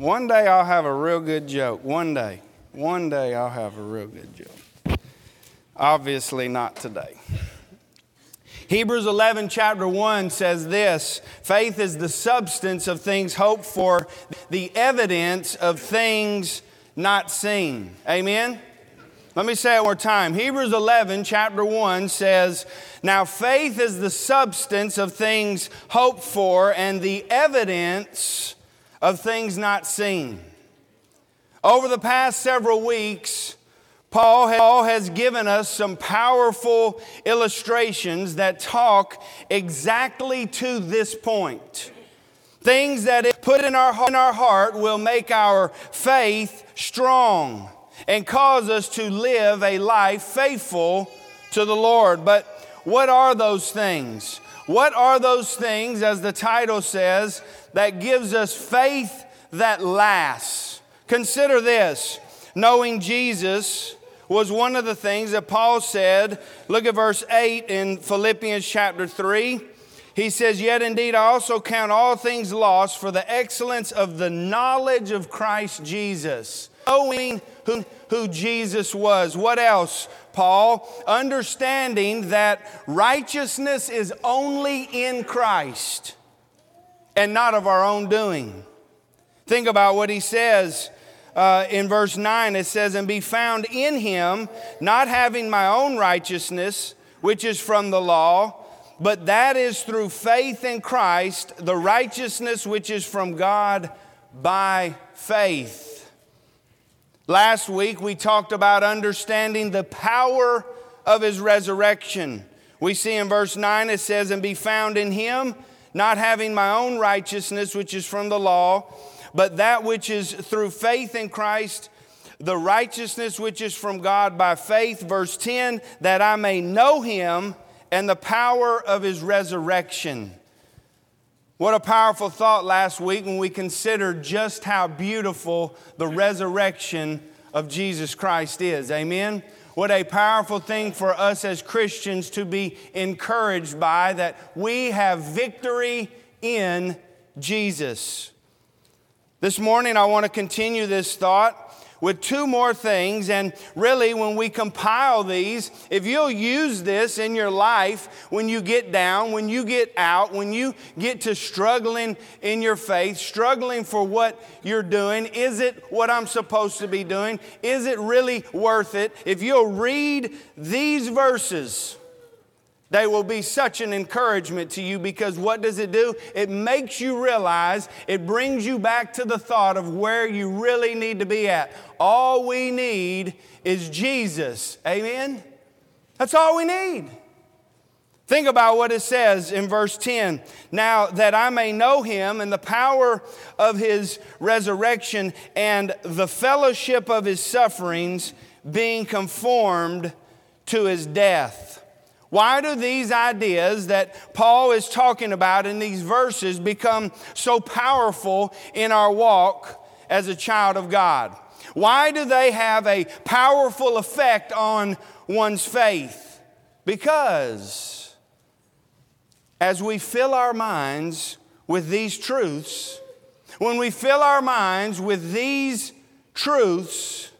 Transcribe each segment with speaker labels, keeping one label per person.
Speaker 1: One day I'll have a real good joke. One day. One day I'll have a real good joke. Obviously, not today. Hebrews 11, chapter 1 says this faith is the substance of things hoped for, the evidence of things not seen. Amen? Let me say it one more time. Hebrews 11, chapter 1 says, Now faith is the substance of things hoped for and the evidence of things not seen. Over the past several weeks, Paul has given us some powerful illustrations that talk exactly to this point. Things that, if put in our, in our heart, will make our faith strong and cause us to live a life faithful to the Lord. But what are those things? What are those things, as the title says, that gives us faith that lasts? Consider this knowing Jesus was one of the things that Paul said. Look at verse 8 in Philippians chapter 3. He says, Yet indeed I also count all things lost for the excellence of the knowledge of Christ Jesus. Knowing who, who Jesus was. What else, Paul? Understanding that righteousness is only in Christ and not of our own doing. Think about what he says uh, in verse 9, it says, And be found in him, not having my own righteousness, which is from the law, but that is through faith in Christ, the righteousness which is from God by faith. Last week, we talked about understanding the power of his resurrection. We see in verse 9, it says, And be found in him, not having my own righteousness, which is from the law but that which is through faith in Christ, the righteousness which is from God by faith. Verse 10 that I may know him and the power of his resurrection. What a powerful thought last week when we considered just how beautiful the resurrection of Jesus Christ is. Amen. What a powerful thing for us as Christians to be encouraged by that we have victory in Jesus. This morning, I want to continue this thought with two more things. And really, when we compile these, if you'll use this in your life when you get down, when you get out, when you get to struggling in your faith, struggling for what you're doing, is it what I'm supposed to be doing? Is it really worth it? If you'll read these verses, they will be such an encouragement to you because what does it do? It makes you realize, it brings you back to the thought of where you really need to be at. All we need is Jesus. Amen? That's all we need. Think about what it says in verse 10. Now that I may know him and the power of his resurrection and the fellowship of his sufferings, being conformed to his death why do these ideas that Paul is talking about in these verses become so powerful in our walk as a child of God? Why do they have a powerful effect on one's faith? Because as we fill our minds with these truths, when we fill our minds with these truths,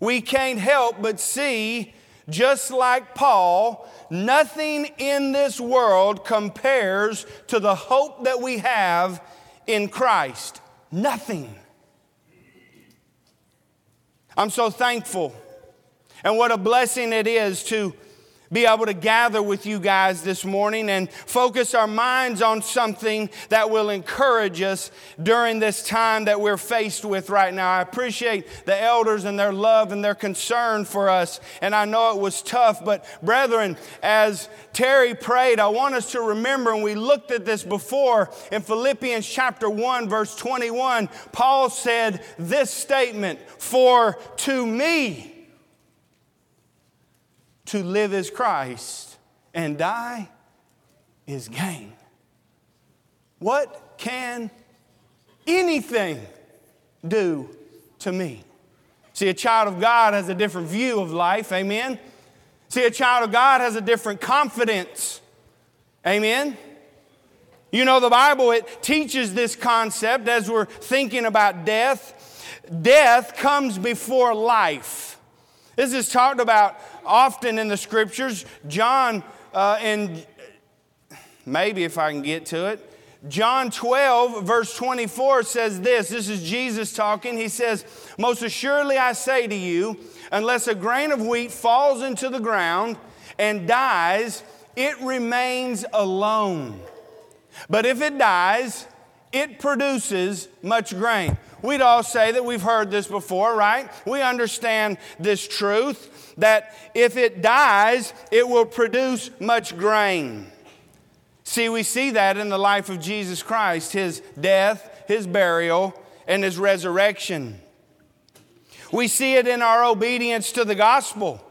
Speaker 1: we can't help but see, just like Paul, Nothing in this world compares to the hope that we have in Christ. Nothing. I'm so thankful. And what a blessing it is to be able to gather with you guys this morning and focus our minds on something that will encourage us during this time that we're faced with right now. I appreciate the elders and their love and their concern for us, and I know it was tough, but brethren, as Terry prayed, I want us to remember, and we looked at this before in Philippians chapter 1, verse 21, Paul said this statement, For to me, to live is Christ and die is gain. What can anything do to me? See, a child of God has a different view of life, amen? See, a child of God has a different confidence, amen? You know, the Bible, it teaches this concept as we're thinking about death. Death comes before life. This is talked about often in the scriptures. John, uh, and maybe if I can get to it, John 12, verse 24 says this. This is Jesus talking. He says, Most assuredly I say to you, unless a grain of wheat falls into the ground and dies, it remains alone. But if it dies, it produces much grain. We'd all say that we've heard this before, right? We understand this truth that if it dies, it will produce much grain. See, we see that in the life of Jesus Christ his death, his burial, and his resurrection. We see it in our obedience to the gospel.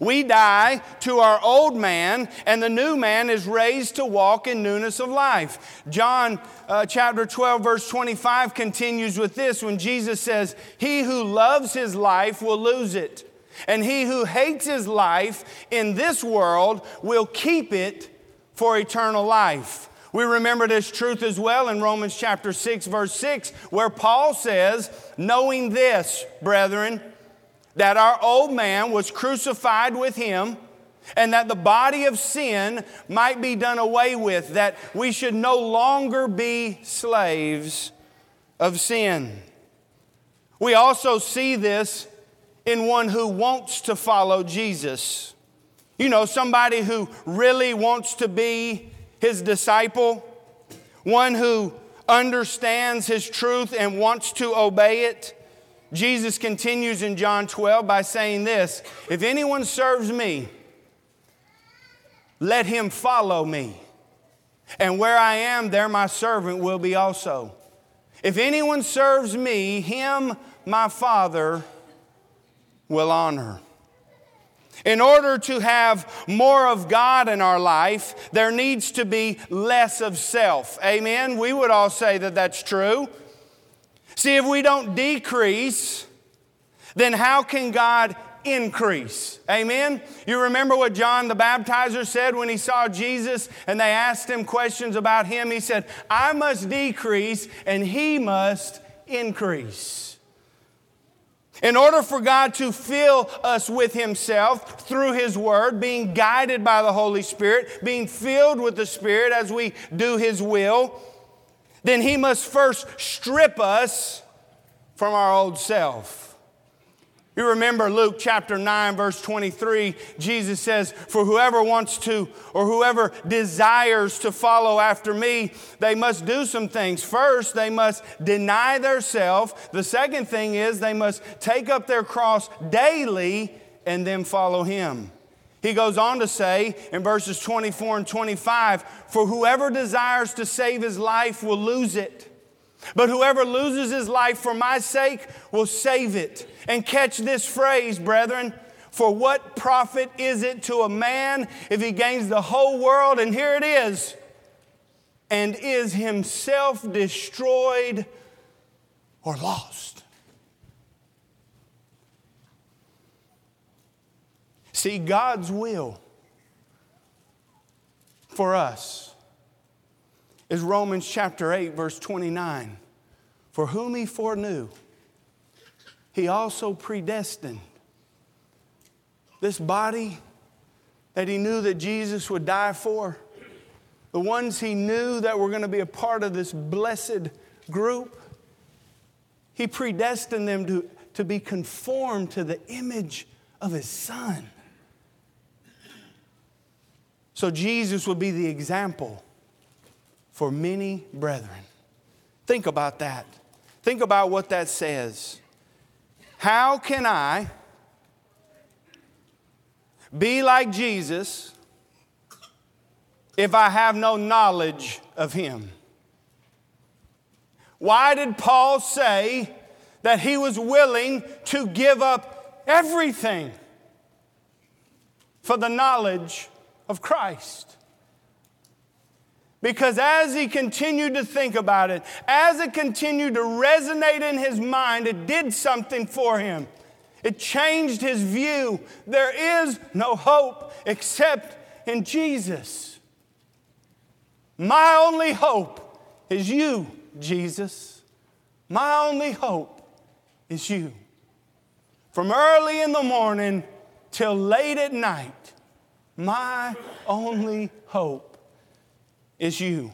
Speaker 1: We die to our old man, and the new man is raised to walk in newness of life. John uh, chapter 12, verse 25 continues with this when Jesus says, He who loves his life will lose it, and he who hates his life in this world will keep it for eternal life. We remember this truth as well in Romans chapter 6, verse 6, where Paul says, Knowing this, brethren, that our old man was crucified with him, and that the body of sin might be done away with, that we should no longer be slaves of sin. We also see this in one who wants to follow Jesus. You know, somebody who really wants to be his disciple, one who understands his truth and wants to obey it. Jesus continues in John 12 by saying this If anyone serves me, let him follow me. And where I am, there my servant will be also. If anyone serves me, him my Father will honor. In order to have more of God in our life, there needs to be less of self. Amen? We would all say that that's true. See, if we don't decrease, then how can God increase? Amen? You remember what John the Baptizer said when he saw Jesus and they asked him questions about him? He said, I must decrease and he must increase. In order for God to fill us with Himself through His Word, being guided by the Holy Spirit, being filled with the Spirit as we do His will, then he must first strip us from our old self. You remember Luke chapter 9, verse 23, Jesus says, For whoever wants to, or whoever desires to follow after me, they must do some things. First, they must deny themselves. The second thing is they must take up their cross daily and then follow him. He goes on to say in verses 24 and 25 For whoever desires to save his life will lose it. But whoever loses his life for my sake will save it. And catch this phrase, brethren. For what profit is it to a man if he gains the whole world, and here it is, and is himself destroyed or lost? See, God's will for us is Romans chapter 8, verse 29. For whom he foreknew, he also predestined. This body that he knew that Jesus would die for, the ones he knew that were going to be a part of this blessed group, he predestined them to, to be conformed to the image of his son. So Jesus would be the example for many brethren. Think about that. Think about what that says. How can I be like Jesus if I have no knowledge of him? Why did Paul say that he was willing to give up everything for the knowledge of Christ. Because as he continued to think about it, as it continued to resonate in his mind, it did something for him. It changed his view. There is no hope except in Jesus. My only hope is you, Jesus. My only hope is you. From early in the morning till late at night, my only hope is you.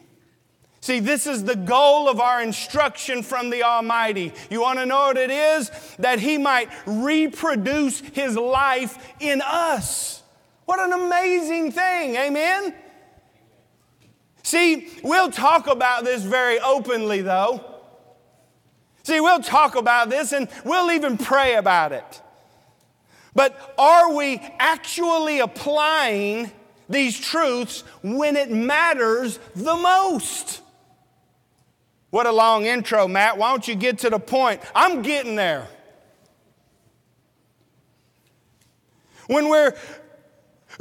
Speaker 1: See, this is the goal of our instruction from the Almighty. You want to know what it is? That He might reproduce His life in us. What an amazing thing, amen? See, we'll talk about this very openly, though. See, we'll talk about this and we'll even pray about it. But are we actually applying these truths when it matters the most? What a long intro, Matt. Why don't you get to the point? I'm getting there. When we're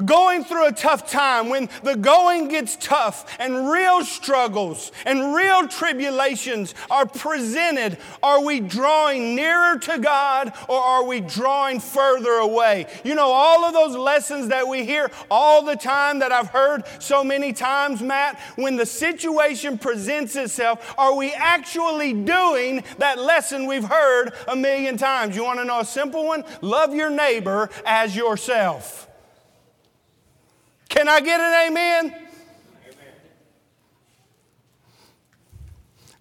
Speaker 1: going through a tough time, when the going gets tough and real struggles and real tribulations are presented, are we drawing nearer to God or are we drawing further away? You know, all of those lessons that we hear all the time that I've heard so many times, Matt, when the situation presents itself, are we actually doing that lesson we've heard a million times? You want to know a simple one? Love your neighbor as yourself. Can I get an amen? amen?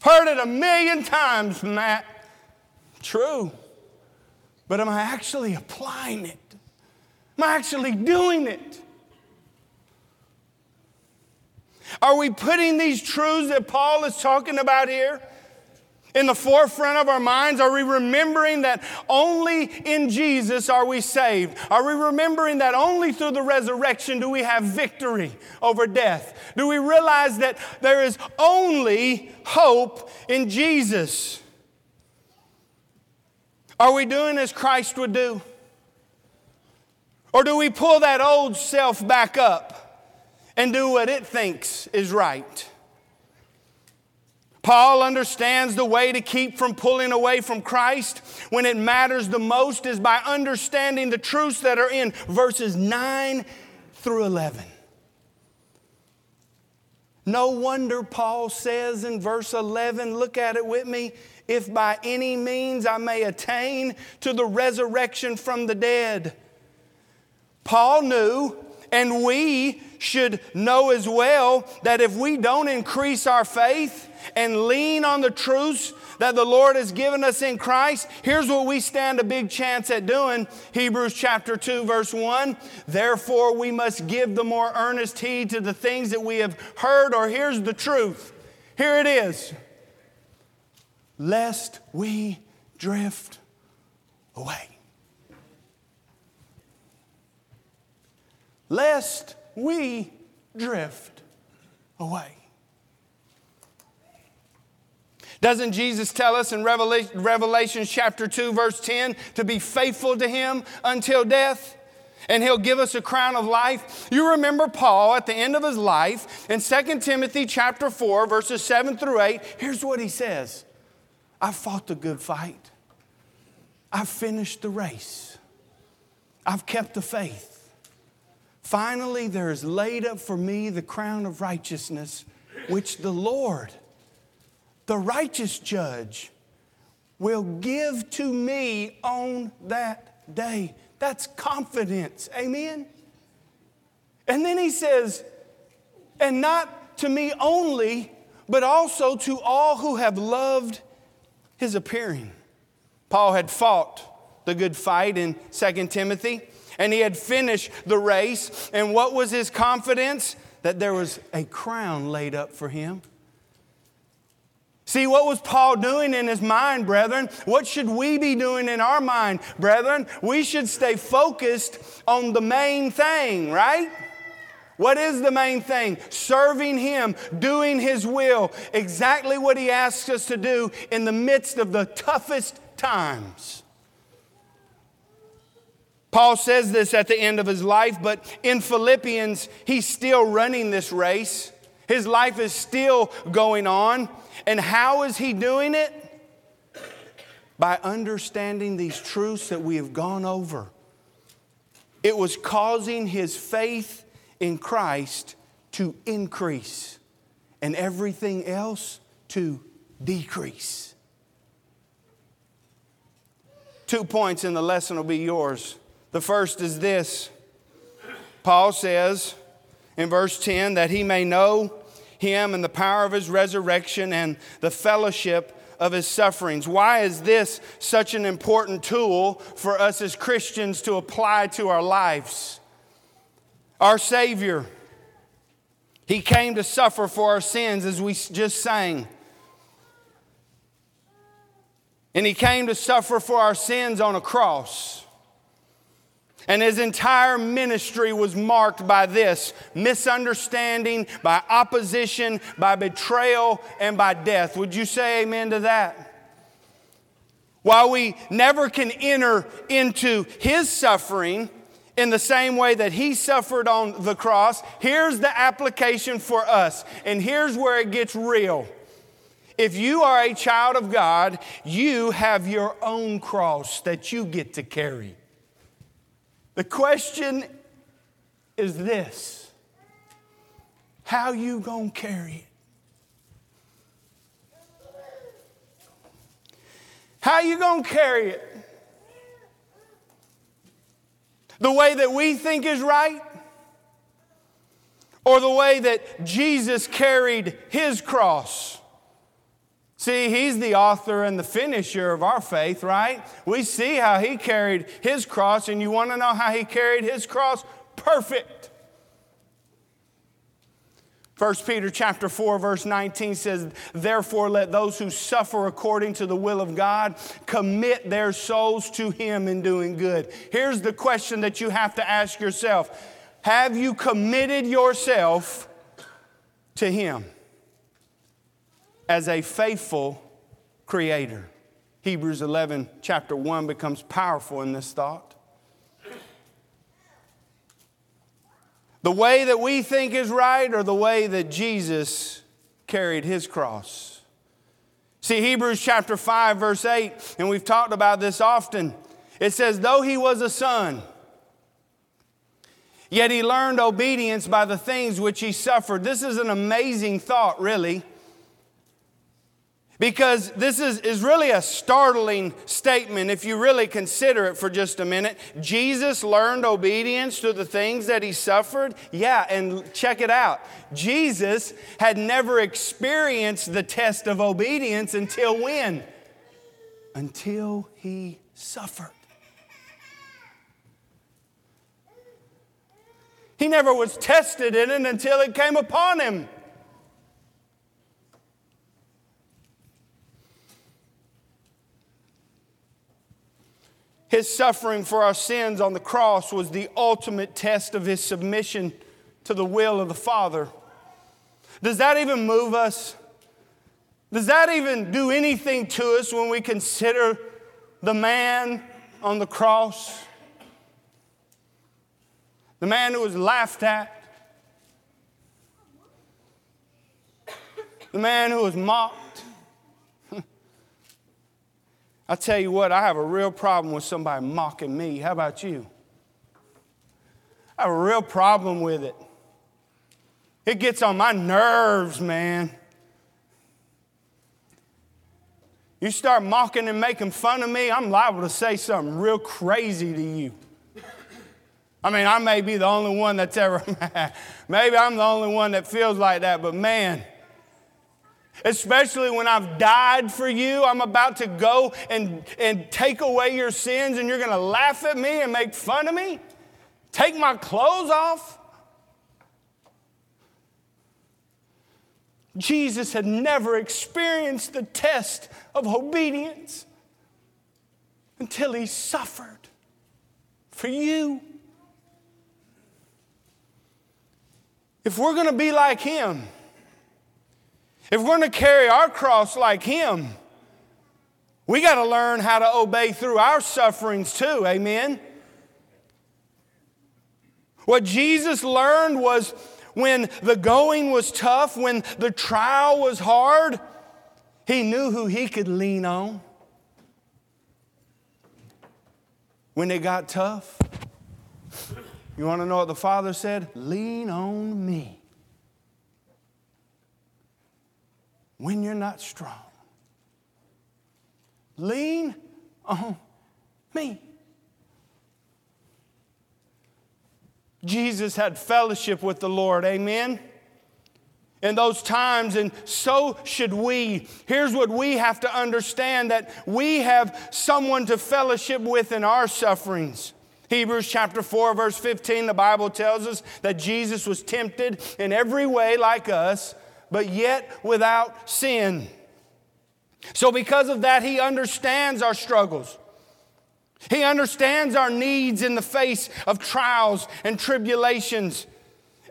Speaker 1: Heard it a million times, Matt. True. But am I actually applying it? Am I actually doing it? Are we putting these truths that Paul is talking about here in the forefront of our minds? Are we remembering that only in Jesus are we saved? Are we remembering that only through the resurrection do we have victory over death? Do we realize that there is only hope in Jesus? Are we doing as Christ would do? Or do we pull that old self back up and do what it thinks is right? Paul understands the way to keep from pulling away from Christ when it matters the most is by understanding the truths that are in verses 9 through 11. No wonder Paul says in verse 11, look at it with me, if by any means I may attain to the resurrection from the dead. Paul knew, and we should know as well, that if we don't increase our faith, and lean on the truths that the Lord has given us in Christ, here's what we stand a big chance at doing. Hebrews chapter 2, verse 1. Therefore, we must give the more earnest heed to the things that we have heard, or here's the truth. Here it is. Lest we drift away. Lest we drift away. Doesn't Jesus tell us in Revelation, Revelation chapter 2, verse 10, to be faithful to him until death? and he'll give us a crown of life. You remember Paul at the end of his life in 2 Timothy chapter 4 verses 7 through 8. Here's what he says. I fought the good fight. I've finished the race. I've kept the faith. Finally there is laid up for me the crown of righteousness which the Lord the righteous judge will give to me on that day. That's confidence. Amen? And then he says, and not to me only, but also to all who have loved his appearing. Paul had fought the good fight in 2 Timothy, and he had finished the race. And what was his confidence? That there was a crown laid up for him. See, what was Paul doing in his mind, brethren? What should we be doing in our mind, brethren? We should stay focused on the main thing, right? What is the main thing? Serving Him, doing His will, exactly what He asks us to do in the midst of the toughest times. Paul says this at the end of his life, but in Philippians, he's still running this race. His life is still going on. And how is he doing it? By understanding these truths that we have gone over. It was causing his faith in Christ to increase and everything else to decrease. Two points in the lesson will be yours. The first is this Paul says in verse 10 that he may know him and the power of his resurrection and the fellowship of his sufferings. Why is this such an important tool for us as Christians to apply to our lives? Our Savior, He came to suffer for our sins, as we just sang. And He came to suffer for our sins on a cross. And his entire ministry was marked by this misunderstanding, by opposition, by betrayal, and by death. Would you say amen to that? While we never can enter into his suffering in the same way that he suffered on the cross, here's the application for us. And here's where it gets real. If you are a child of God, you have your own cross that you get to carry. The question is this How you gonna carry it? How you gonna carry it? The way that we think is right? Or the way that Jesus carried his cross? See, he's the author and the finisher of our faith, right? We see how he carried his cross, and you want to know how he carried his cross? Perfect. 1 Peter chapter 4 verse 19 says, "Therefore let those who suffer according to the will of God commit their souls to him in doing good." Here's the question that you have to ask yourself. Have you committed yourself to him? As a faithful creator. Hebrews 11, chapter 1, becomes powerful in this thought. The way that we think is right, or the way that Jesus carried his cross. See, Hebrews chapter 5, verse 8, and we've talked about this often. It says, Though he was a son, yet he learned obedience by the things which he suffered. This is an amazing thought, really because this is, is really a startling statement if you really consider it for just a minute. Jesus learned obedience to the things that he suffered. Yeah, and check it out. Jesus had never experienced the test of obedience until when? Until he suffered. He never was tested in it until it came upon him. His suffering for our sins on the cross was the ultimate test of his submission to the will of the Father. Does that even move us? Does that even do anything to us when we consider the man on the cross? The man who was laughed at, the man who was mocked I tell you what, I have a real problem with somebody mocking me. How about you? I have a real problem with it. It gets on my nerves, man. You start mocking and making fun of me, I'm liable to say something real crazy to you. I mean, I may be the only one that's ever, maybe I'm the only one that feels like that, but man, Especially when I've died for you, I'm about to go and, and take away your sins, and you're going to laugh at me and make fun of me? Take my clothes off? Jesus had never experienced the test of obedience until he suffered for you. If we're going to be like him, if we're going to carry our cross like Him, we got to learn how to obey through our sufferings too. Amen. What Jesus learned was when the going was tough, when the trial was hard, he knew who he could lean on. When it got tough, you want to know what the Father said? Lean on me. When you're not strong. Lean on me. Jesus had fellowship with the Lord. Amen. In those times, and so should we. Here's what we have to understand that we have someone to fellowship with in our sufferings. Hebrews chapter 4, verse 15, the Bible tells us that Jesus was tempted in every way like us, but yet without sin. So, because of that, he understands our struggles. He understands our needs in the face of trials and tribulations.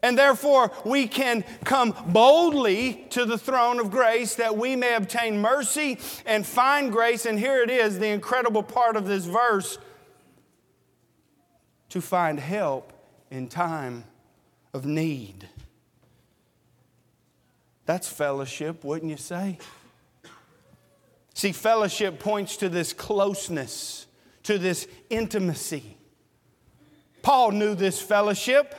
Speaker 1: And therefore, we can come boldly to the throne of grace that we may obtain mercy and find grace. And here it is, the incredible part of this verse to find help in time of need. That's fellowship, wouldn't you say? See, fellowship points to this closeness, to this intimacy. Paul knew this fellowship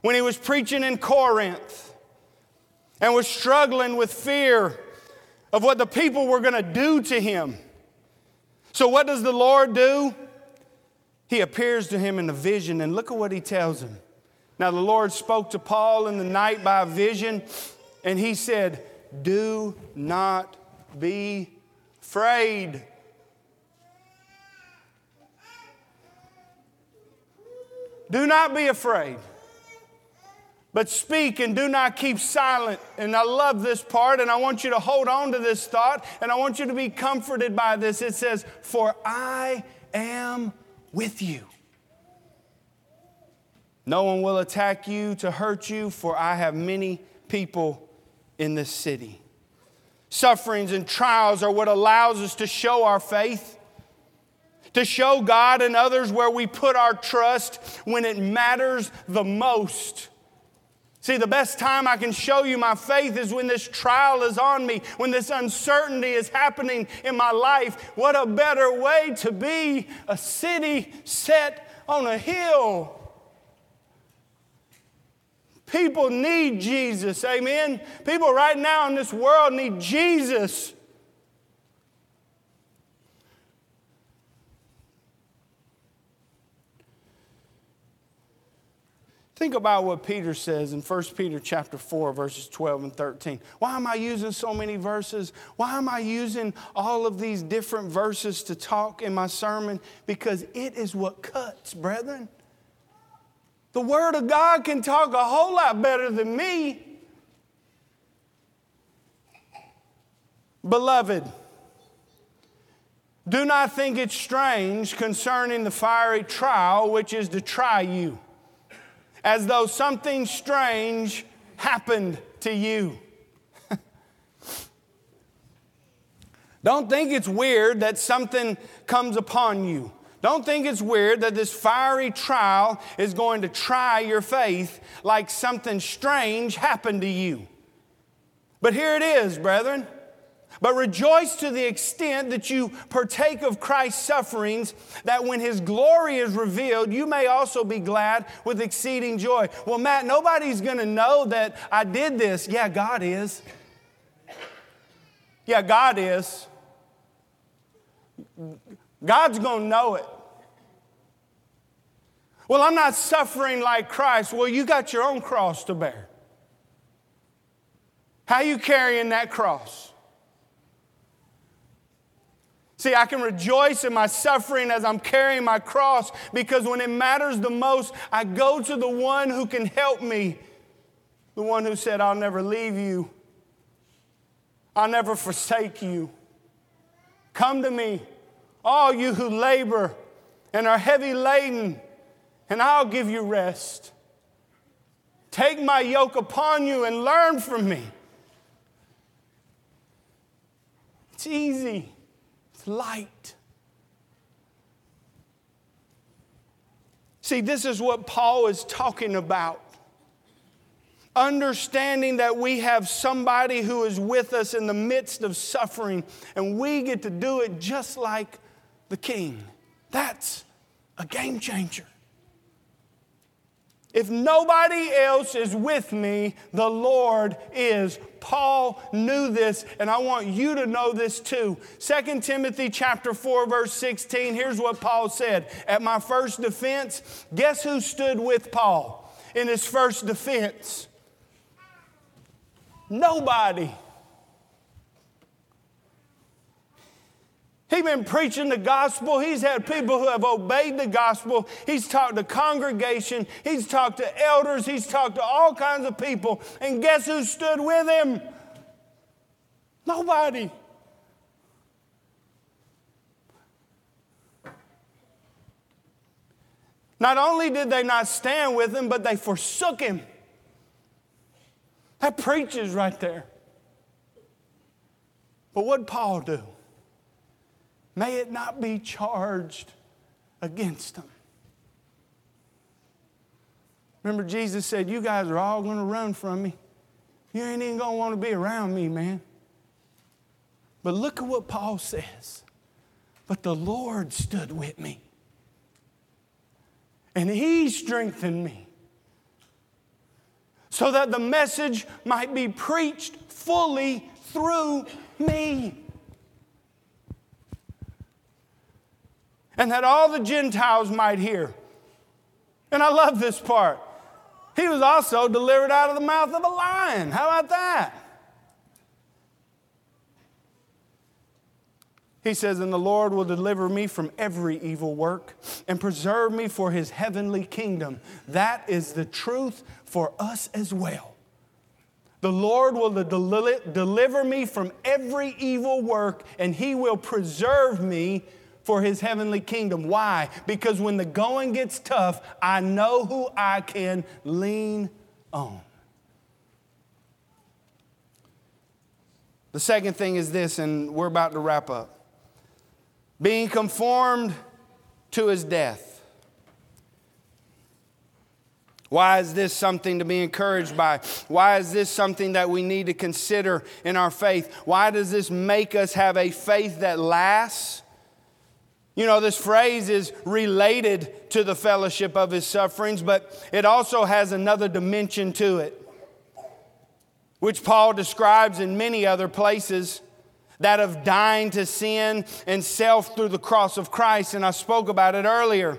Speaker 1: when he was preaching in Corinth and was struggling with fear of what the people were going to do to him. So, what does the Lord do? He appears to him in a vision, and look at what he tells him. Now, the Lord spoke to Paul in the night by a vision, and he said, Do not be afraid. Do not be afraid, but speak and do not keep silent. And I love this part, and I want you to hold on to this thought, and I want you to be comforted by this. It says, For I am with you. No one will attack you to hurt you, for I have many people in this city. Sufferings and trials are what allows us to show our faith, to show God and others where we put our trust when it matters the most. See, the best time I can show you my faith is when this trial is on me, when this uncertainty is happening in my life. What a better way to be a city set on a hill. People need Jesus, amen? People right now in this world need Jesus. Think about what Peter says in 1 Peter chapter 4 verses 12 and 13. Why am I using so many verses? Why am I using all of these different verses to talk in my sermon? Because it is what cuts, brethren. The Word of God can talk a whole lot better than me. Beloved, do not think it strange concerning the fiery trial which is to try you, as though something strange happened to you. Don't think it's weird that something comes upon you. Don't think it's weird that this fiery trial is going to try your faith like something strange happened to you. But here it is, brethren. But rejoice to the extent that you partake of Christ's sufferings, that when his glory is revealed, you may also be glad with exceeding joy. Well, Matt, nobody's going to know that I did this. Yeah, God is. Yeah, God is. God's going to know it. Well, I'm not suffering like Christ. Well, you got your own cross to bear. How you carrying that cross? See, I can rejoice in my suffering as I'm carrying my cross because when it matters the most, I go to the one who can help me. The one who said, I'll never leave you, I'll never forsake you. Come to me, all you who labor and are heavy laden and I'll give you rest. Take my yoke upon you and learn from me. It's easy, it's light. See, this is what Paul is talking about. Understanding that we have somebody who is with us in the midst of suffering, and we get to do it just like the king. That's a game changer. If nobody else is with me, the Lord is. Paul knew this, and I want you to know this too. 2 Timothy chapter 4, verse 16, here's what Paul said. At my first defense, guess who stood with Paul in his first defense? Nobody. He's been preaching the gospel. He's had people who have obeyed the gospel. He's talked to congregation. He's talked to elders. He's talked to all kinds of people. And guess who stood with him? Nobody. Not only did they not stand with him, but they forsook him. That preaches right there. But what Paul do? May it not be charged against them. Remember, Jesus said, You guys are all going to run from me. You ain't even going to want to be around me, man. But look at what Paul says. But the Lord stood with me, and He strengthened me so that the message might be preached fully through me. And that all the Gentiles might hear. And I love this part. He was also delivered out of the mouth of a lion. How about that? He says, And the Lord will deliver me from every evil work and preserve me for his heavenly kingdom. That is the truth for us as well. The Lord will deliver me from every evil work and he will preserve me for his heavenly kingdom. Why? Because when the going gets tough, I know who I can lean on. The second thing is this, and we're about to wrap up being conformed to his death. Why is this something to be encouraged by? Why is this something that we need to consider in our faith? Why does this make us have a faith that lasts? You know, this phrase is related to the fellowship of his sufferings, but it also has another dimension to it, which Paul describes in many other places that of dying to sin and self through the cross of Christ. And I spoke about it earlier.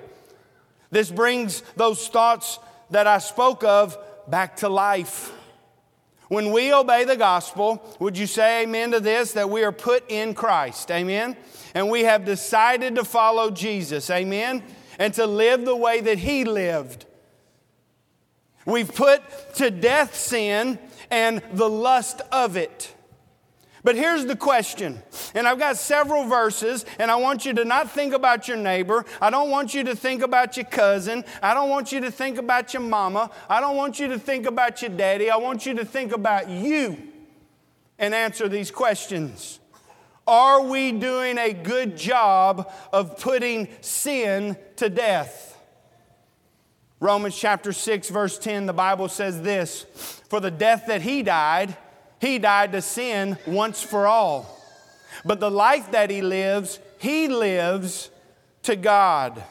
Speaker 1: This brings those thoughts that I spoke of back to life. When we obey the gospel, would you say amen to this? That we are put in Christ. Amen and we have decided to follow Jesus, amen, and to live the way that He lived. We've put to death sin and the lust of it. But here's the question, and I've got several verses, and I want you to not think about your neighbor. I don't want you to think about your cousin. I don't want you to think about your mama. I don't want you to think about your daddy. I want you to think about you and answer these questions. Are we doing a good job of putting sin to death? Romans chapter 6, verse 10, the Bible says this For the death that he died, he died to sin once for all. But the life that he lives, he lives to God.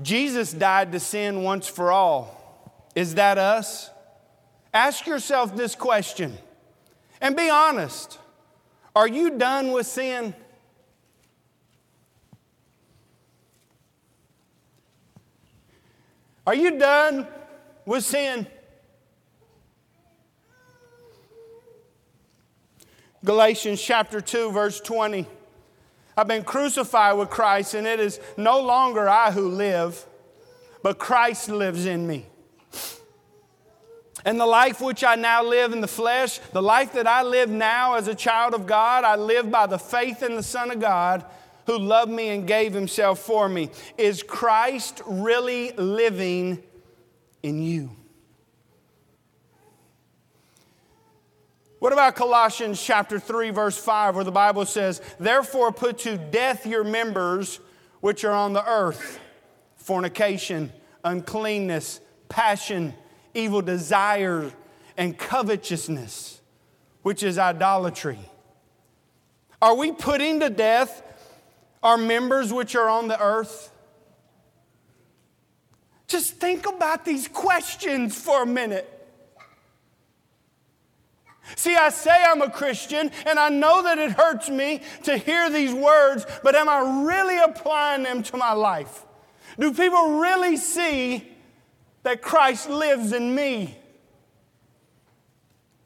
Speaker 1: Jesus died to sin once for all. Is that us? Ask yourself this question and be honest. Are you done with sin? Are you done with sin? Galatians chapter 2, verse 20. I've been crucified with Christ, and it is no longer I who live, but Christ lives in me. And the life which I now live in the flesh, the life that I live now as a child of God, I live by the faith in the Son of God who loved me and gave himself for me. Is Christ really living in you? What about Colossians chapter 3 verse 5 where the Bible says, "Therefore put to death your members which are on the earth: fornication, uncleanness, passion, evil desire and covetousness, which is idolatry. Are we putting to death our members which are on the earth? Just think about these questions for a minute. See, I say I'm a Christian, and I know that it hurts me to hear these words, but am I really applying them to my life? Do people really see that Christ lives in me?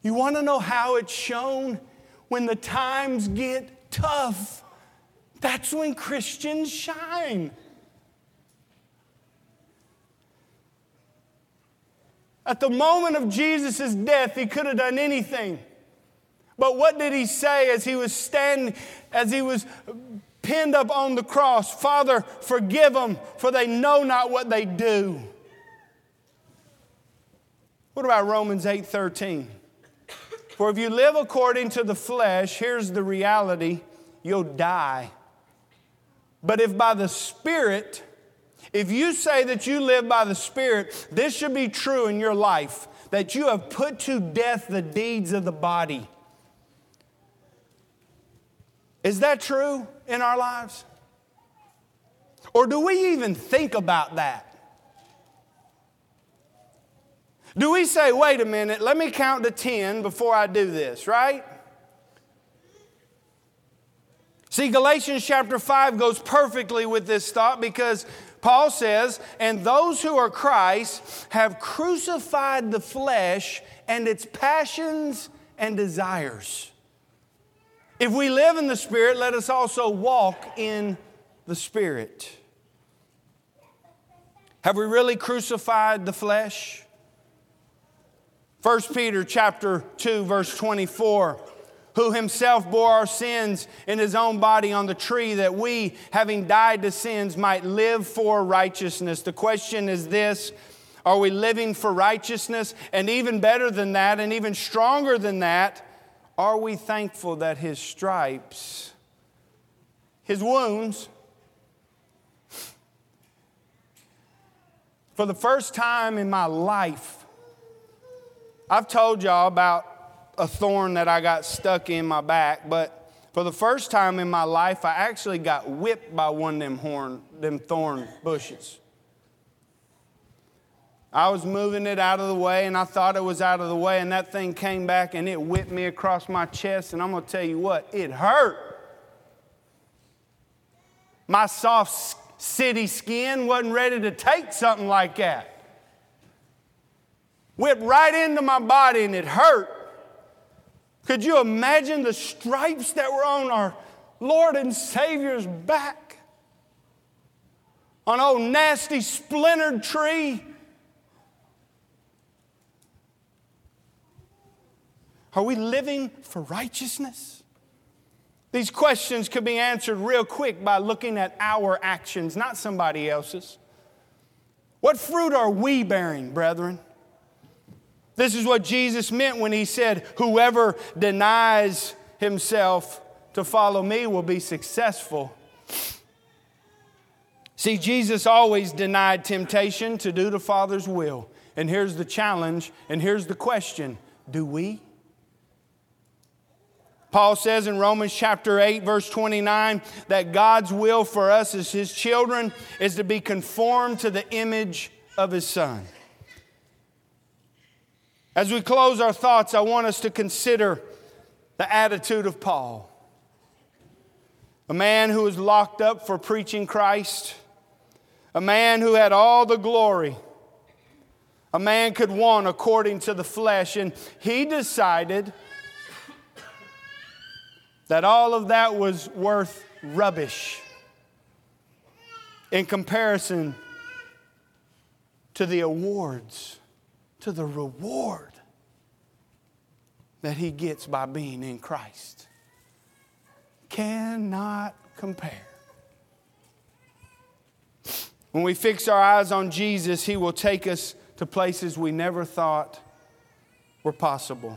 Speaker 1: You want to know how it's shown? When the times get tough, that's when Christians shine. At the moment of Jesus' death, he could have done anything. But what did he say as he was standing, as he was pinned up on the cross? Father, forgive them, for they know not what they do. What about Romans 8 13? For if you live according to the flesh, here's the reality you'll die. But if by the Spirit, if you say that you live by the Spirit, this should be true in your life that you have put to death the deeds of the body. Is that true in our lives? Or do we even think about that? Do we say, wait a minute, let me count to 10 before I do this, right? See, Galatians chapter 5 goes perfectly with this thought because Paul says, And those who are Christ have crucified the flesh and its passions and desires. If we live in the Spirit, let us also walk in the Spirit. Have we really crucified the flesh? 1 Peter chapter 2 verse 24 who himself bore our sins in his own body on the tree that we having died to sins might live for righteousness. The question is this, are we living for righteousness? And even better than that and even stronger than that, are we thankful that his stripes, his wounds, for the first time in my life, I've told y'all about a thorn that I got stuck in my back, but for the first time in my life, I actually got whipped by one of them horn, them thorn bushes. I was moving it out of the way and I thought it was out of the way, and that thing came back and it whipped me across my chest. And I'm to tell you what, it hurt. My soft city skin wasn't ready to take something like that whipped right into my body and it hurt. Could you imagine the stripes that were on our Lord and Savior's back? On old nasty splintered tree. Are we living for righteousness? These questions could be answered real quick by looking at our actions, not somebody else's. What fruit are we bearing, brethren? This is what Jesus meant when he said, Whoever denies himself to follow me will be successful. See, Jesus always denied temptation to do the Father's will. And here's the challenge, and here's the question do we? Paul says in Romans chapter 8, verse 29, that God's will for us as his children is to be conformed to the image of his Son. As we close our thoughts, I want us to consider the attitude of Paul. A man who was locked up for preaching Christ, a man who had all the glory. A man could want according to the flesh, and he decided that all of that was worth rubbish in comparison to the awards to the reward that he gets by being in Christ. Cannot compare. When we fix our eyes on Jesus, he will take us to places we never thought were possible.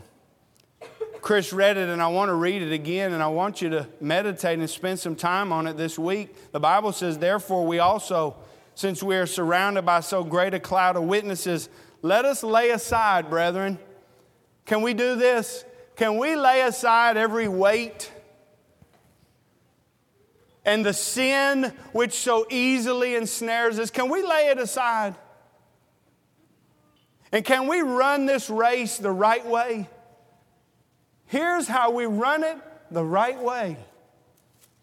Speaker 1: Chris read it, and I want to read it again, and I want you to meditate and spend some time on it this week. The Bible says, Therefore, we also, since we are surrounded by so great a cloud of witnesses, let us lay aside, brethren. Can we do this? Can we lay aside every weight and the sin which so easily ensnares us? Can we lay it aside? And can we run this race the right way? Here's how we run it the right way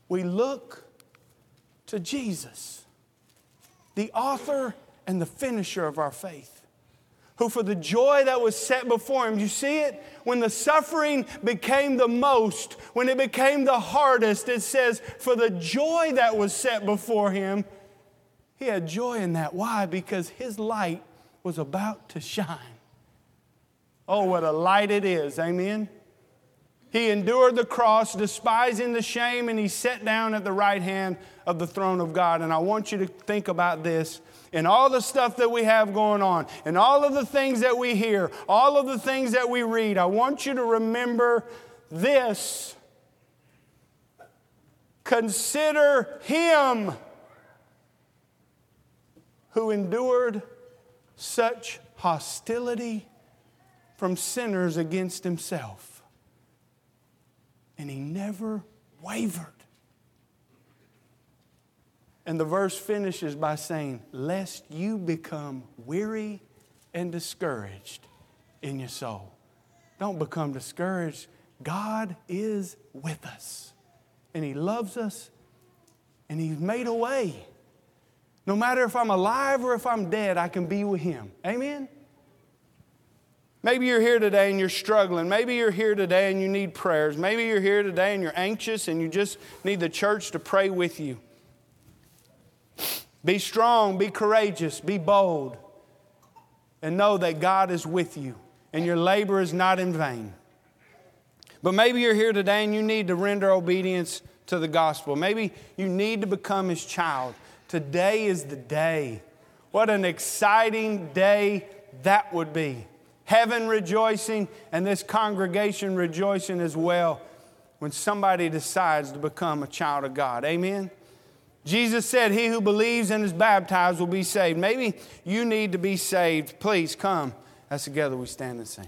Speaker 1: we look to Jesus, the author and the finisher of our faith, who for the joy that was set before him, you see it? When the suffering became the most, when it became the hardest, it says, for the joy that was set before him, he had joy in that. Why? Because his light was about to shine. Oh, what a light it is. Amen. He endured the cross, despising the shame, and he sat down at the right hand of the throne of God. And I want you to think about this and all the stuff that we have going on, and all of the things that we hear, all of the things that we read. I want you to remember this. Consider him who endured such hostility from sinners against himself. And he never wavered. And the verse finishes by saying, Lest you become weary and discouraged in your soul. Don't become discouraged. God is with us, and He loves us, and He's made a way. No matter if I'm alive or if I'm dead, I can be with Him. Amen? Maybe you're here today and you're struggling. Maybe you're here today and you need prayers. Maybe you're here today and you're anxious and you just need the church to pray with you. Be strong, be courageous, be bold, and know that God is with you and your labor is not in vain. But maybe you're here today and you need to render obedience to the gospel. Maybe you need to become his child. Today is the day. What an exciting day that would be heaven rejoicing, and this congregation rejoicing as well when somebody decides to become a child of God. Amen? Jesus said, He who believes and is baptized will be saved. Maybe you need to be saved. Please come as together we stand and sing.